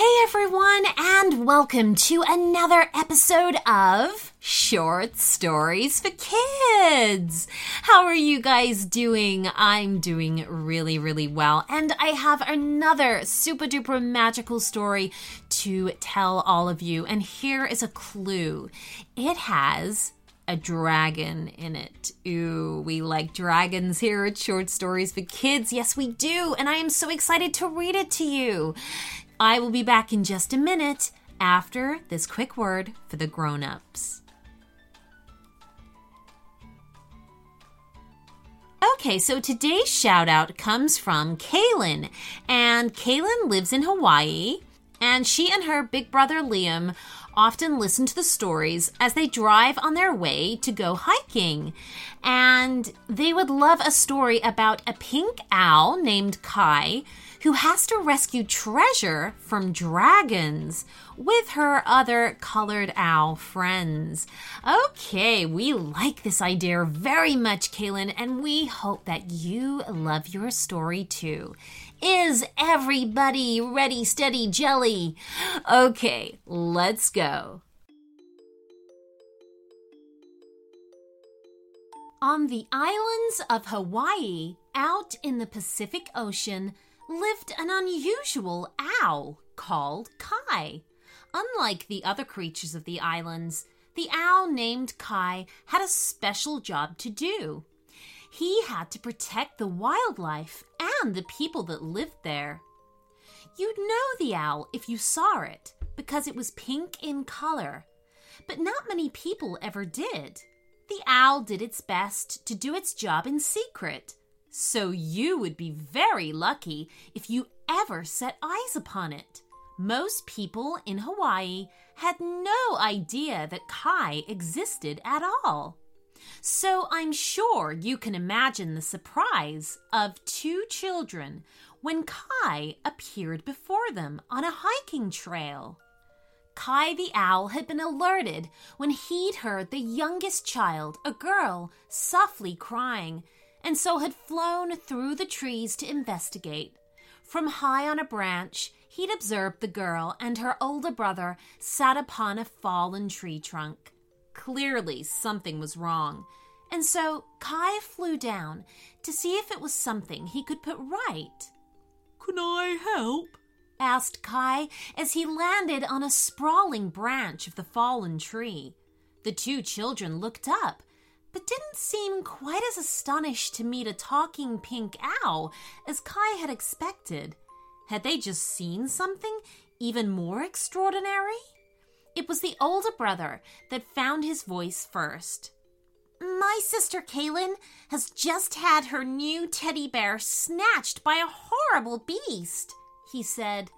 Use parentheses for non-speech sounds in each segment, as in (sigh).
Hey everyone, and welcome to another episode of Short Stories for Kids. How are you guys doing? I'm doing really, really well, and I have another super duper magical story to tell all of you. And here is a clue it has a dragon in it. Ooh, we like dragons here at Short Stories for Kids. Yes, we do. And I am so excited to read it to you. I will be back in just a minute after this quick word for the grown ups. Okay, so today's shout out comes from Kaylin, and Kaylin lives in Hawaii, and she and her big brother Liam often listen to the stories as they drive on their way to go hiking. And they would love a story about a pink owl named Kai who has to rescue treasure from dragons with her other colored owl friends. Okay, we like this idea very much, Kaylin, and we hope that you love your story too. Is everybody ready, steady, jelly? Okay, let's go. On the islands of Hawaii, out in the Pacific Ocean, lived an unusual owl called Kai. Unlike the other creatures of the islands, the owl named Kai had a special job to do. He had to protect the wildlife and the people that lived there. You'd know the owl if you saw it because it was pink in color, but not many people ever did. The owl did its best to do its job in secret so you would be very lucky if you ever set eyes upon it. Most people in Hawaii had no idea that Kai existed at all. So I'm sure you can imagine the surprise of two children when Kai appeared before them on a hiking trail. Kai the owl had been alerted when he'd heard the youngest child, a girl, softly crying and so had flown through the trees to investigate. From high on a branch, he'd observed the girl and her older brother sat upon a fallen tree trunk. Clearly, something was wrong, and so Kai flew down to see if it was something he could put right. Can I help? asked Kai as he landed on a sprawling branch of the fallen tree. The two children looked up but didn't seem quite as astonished to meet a talking pink owl as Kai had expected. Had they just seen something even more extraordinary? It was the older brother that found his voice first. My sister Kaylin has just had her new teddy bear snatched by a horrible beast, he said.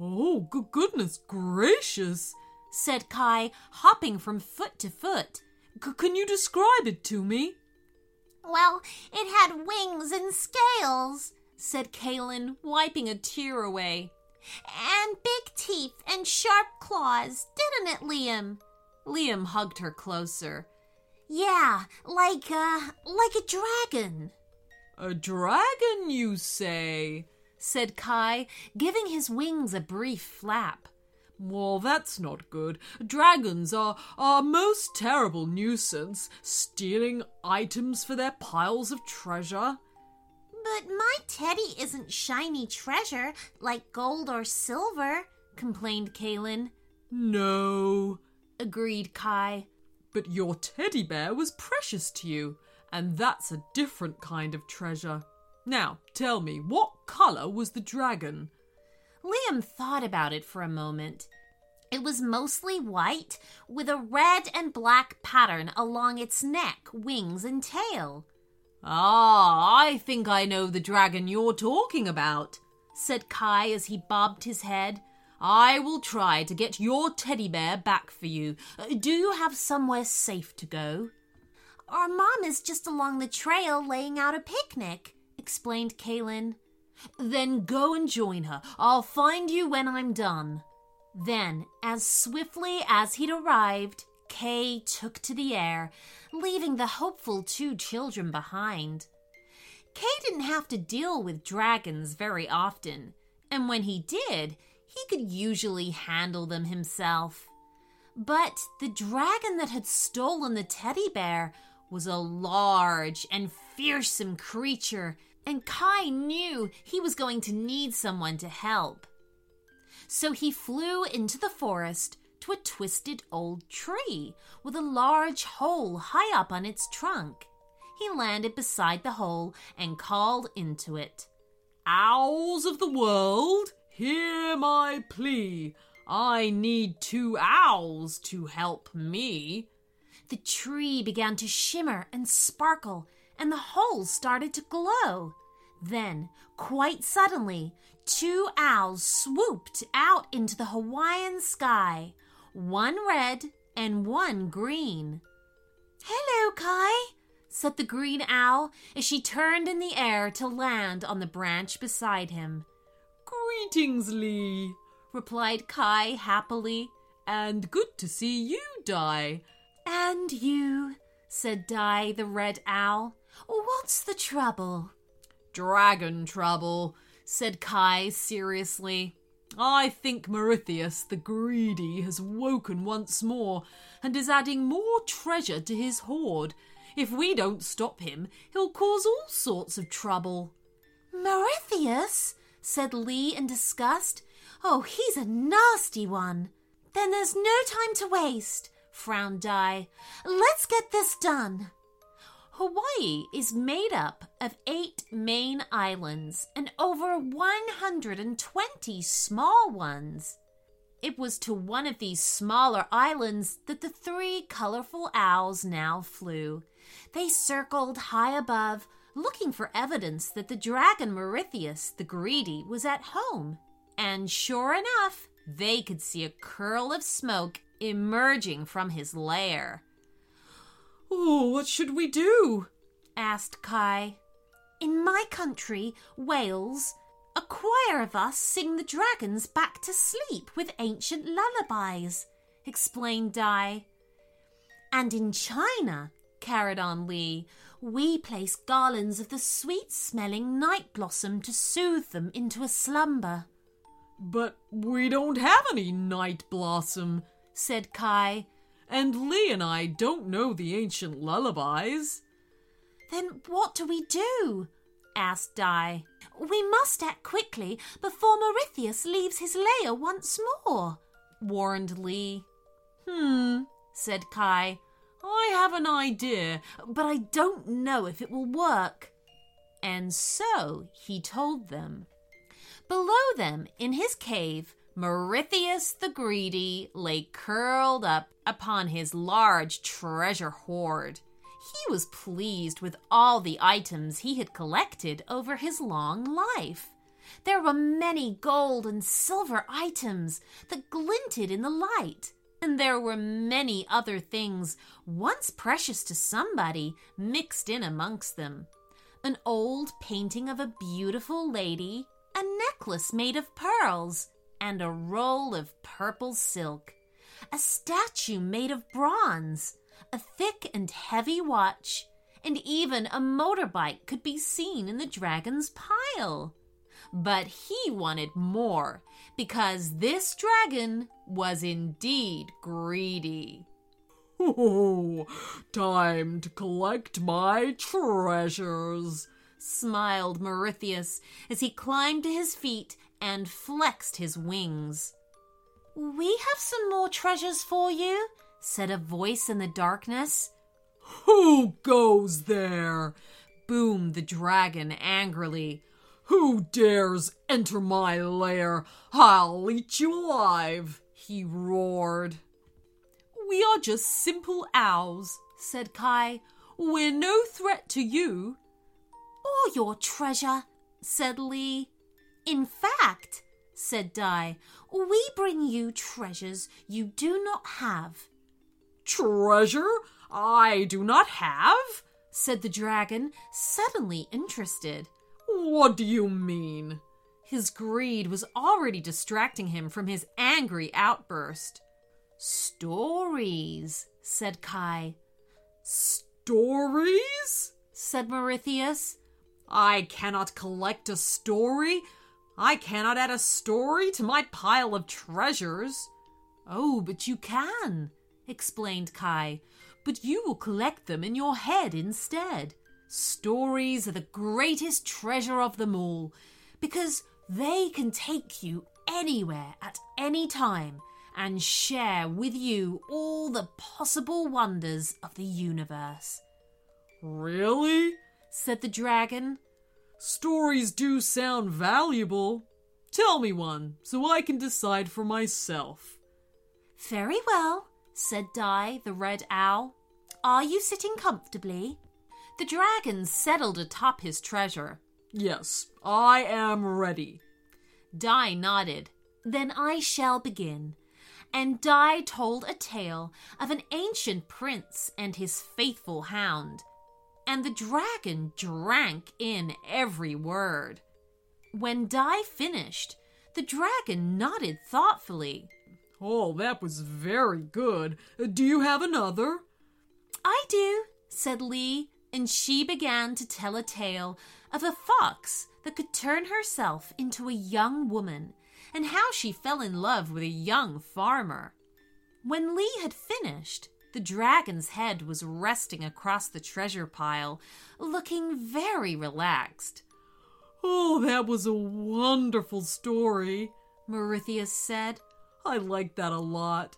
Oh, good goodness gracious, said Kai, hopping from foot to foot. C- can you describe it to me? Well, it had wings and scales, said Kaylin, wiping a tear away. And big teeth and sharp claws, didn't it, Liam? Liam hugged her closer. Yeah, like, uh, like a dragon. A dragon, you say? said Kai, giving his wings a brief flap. Well, that's not good. Dragons are, are a most terrible nuisance, stealing items for their piles of treasure. But my teddy isn't shiny treasure like gold or silver, complained Kaylin. No, agreed Kai. But your teddy bear was precious to you, and that's a different kind of treasure. Now, tell me, what colour was the dragon? Liam thought about it for a moment. It was mostly white, with a red and black pattern along its neck, wings, and tail. Ah, I think I know the dragon you're talking about, said Kai as he bobbed his head. I will try to get your teddy bear back for you. Uh, do you have somewhere safe to go? Our mom is just along the trail laying out a picnic, explained Kaylin. Then go and join her. I'll find you when I'm done. Then, as swiftly as he'd arrived, Kai took to the air, leaving the hopeful two children behind. Kai didn't have to deal with dragons very often, and when he did, he could usually handle them himself. But the dragon that had stolen the teddy bear was a large and fearsome creature, and Kai knew he was going to need someone to help. So he flew into the forest to a twisted old tree with a large hole high up on its trunk. He landed beside the hole and called into it. Owls of the world, hear my plea. I need two owls to help me. The tree began to shimmer and sparkle, and the hole started to glow. Then, quite suddenly, two owls swooped out into the Hawaiian sky, one red and one green. Hello, Kai, said the green owl as she turned in the air to land on the branch beside him. Greetings, Lee, replied Kai happily. And good to see you, Di. And you, said Di the red owl. What's the trouble? Dragon trouble, said Kai seriously. I think Mauritius the Greedy has woken once more and is adding more treasure to his hoard. If we don't stop him, he'll cause all sorts of trouble. Mauritius? said Lee in disgust. Oh, he's a nasty one. Then there's no time to waste, frowned Di. Let's get this done. Hawaii is made up of eight main islands and over 120 small ones. It was to one of these smaller islands that the three colorful owls now flew. They circled high above, looking for evidence that the dragon Mauritius the Greedy was at home. And sure enough, they could see a curl of smoke emerging from his lair. Oh, what should we do? asked Kai. In my country, Wales, a choir of us sing the dragons back to sleep with ancient lullabies, explained Di. And in China, carried on Lee, we place garlands of the sweet smelling night blossom to soothe them into a slumber. But we don't have any night blossom, said Kai and Lee and I don't know the ancient lullabies. Then what do we do? asked Di. We must act quickly before Mauritius leaves his lair once more, warned Lee. Hmm, said Kai. I have an idea, but I don't know if it will work. And so he told them. Below them, in his cave, Mauritius the Greedy lay curled up upon his large treasure hoard. He was pleased with all the items he had collected over his long life. There were many gold and silver items that glinted in the light, and there were many other things, once precious to somebody, mixed in amongst them. An old painting of a beautiful lady, a necklace made of pearls, and a roll of purple silk, a statue made of bronze, a thick and heavy watch, and even a motorbike could be seen in the dragon's pile. But he wanted more, because this dragon was indeed greedy. Oh, (laughs) time to collect my treasures, smiled Mauritius as he climbed to his feet and flexed his wings. We have some more treasures for you, said a voice in the darkness. Who goes there? boomed the dragon angrily. Who dares enter my lair? I'll eat you alive, he roared. We are just simple owls, said Kai. We're no threat to you. Or your treasure, said Lee. In fact, said Di, we bring you treasures you do not have. Treasure I do not have? said the dragon, suddenly interested. What do you mean? His greed was already distracting him from his angry outburst. Stories, said Kai. Stories? said Mauritius. I cannot collect a story. I cannot add a story to my pile of treasures. Oh, but you can, explained Kai. But you will collect them in your head instead. Stories are the greatest treasure of them all because they can take you anywhere at any time and share with you all the possible wonders of the universe. Really? said the dragon. Stories do sound valuable. Tell me one so I can decide for myself. Very well, said Di, the red owl. Are you sitting comfortably? The dragon settled atop his treasure. Yes, I am ready. Di nodded. Then I shall begin. And Di told a tale of an ancient prince and his faithful hound. And the dragon drank in every word. When Di finished, the dragon nodded thoughtfully. Oh, that was very good. Do you have another? I do, said Lee, and she began to tell a tale of a fox that could turn herself into a young woman and how she fell in love with a young farmer. When Lee had finished, the dragon's head was resting across the treasure pile, looking very relaxed. Oh, that was a wonderful story, Mauritius said. I like that a lot.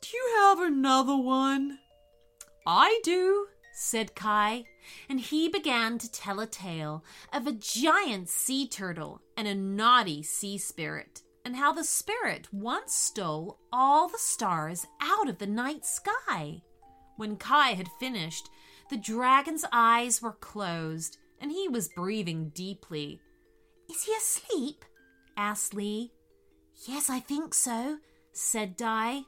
Do you have another one? I do, said Kai, and he began to tell a tale of a giant sea turtle and a naughty sea spirit, and how the spirit once stole all the stars out of the night sky. When Kai had finished, the dragon's eyes were closed, and he was breathing deeply. Is he asleep? asked Lee. Yes, I think so, said Di.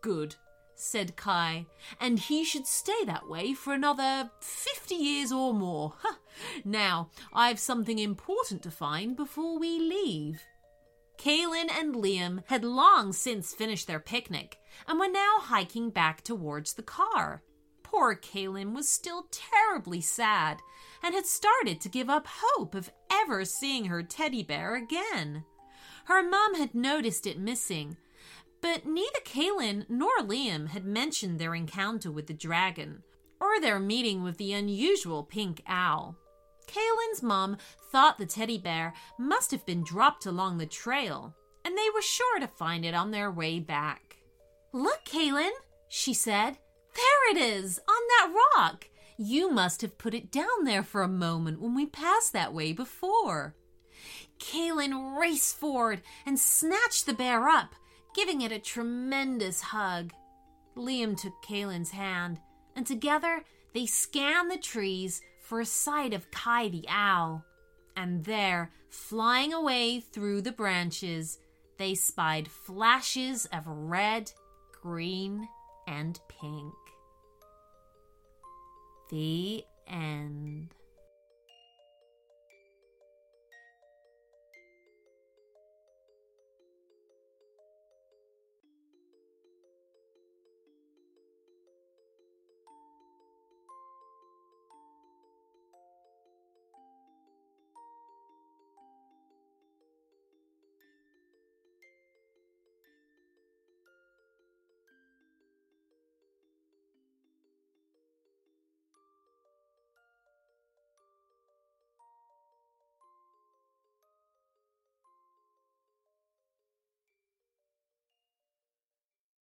Good, said Kai, and he should stay that way for another fifty years or more. (laughs) now, I've something important to find before we leave. Kaylin and Liam had long since finished their picnic and were now hiking back towards the car. Poor Kaylin was still terribly sad and had started to give up hope of ever seeing her teddy bear again. Her mum had noticed it missing but neither Kaylin nor Liam had mentioned their encounter with the dragon or their meeting with the unusual pink owl. Kaylin's mom thought the teddy bear must have been dropped along the trail, and they were sure to find it on their way back. Look, Kaylin, she said. There it is, on that rock. You must have put it down there for a moment when we passed that way before. Kaylin raced forward and snatched the bear up, giving it a tremendous hug. Liam took Kaylin's hand, and together they scanned the trees for a sight of Kai the owl. And there, flying away through the branches, they spied flashes of red, green, and pink. The end.